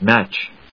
match.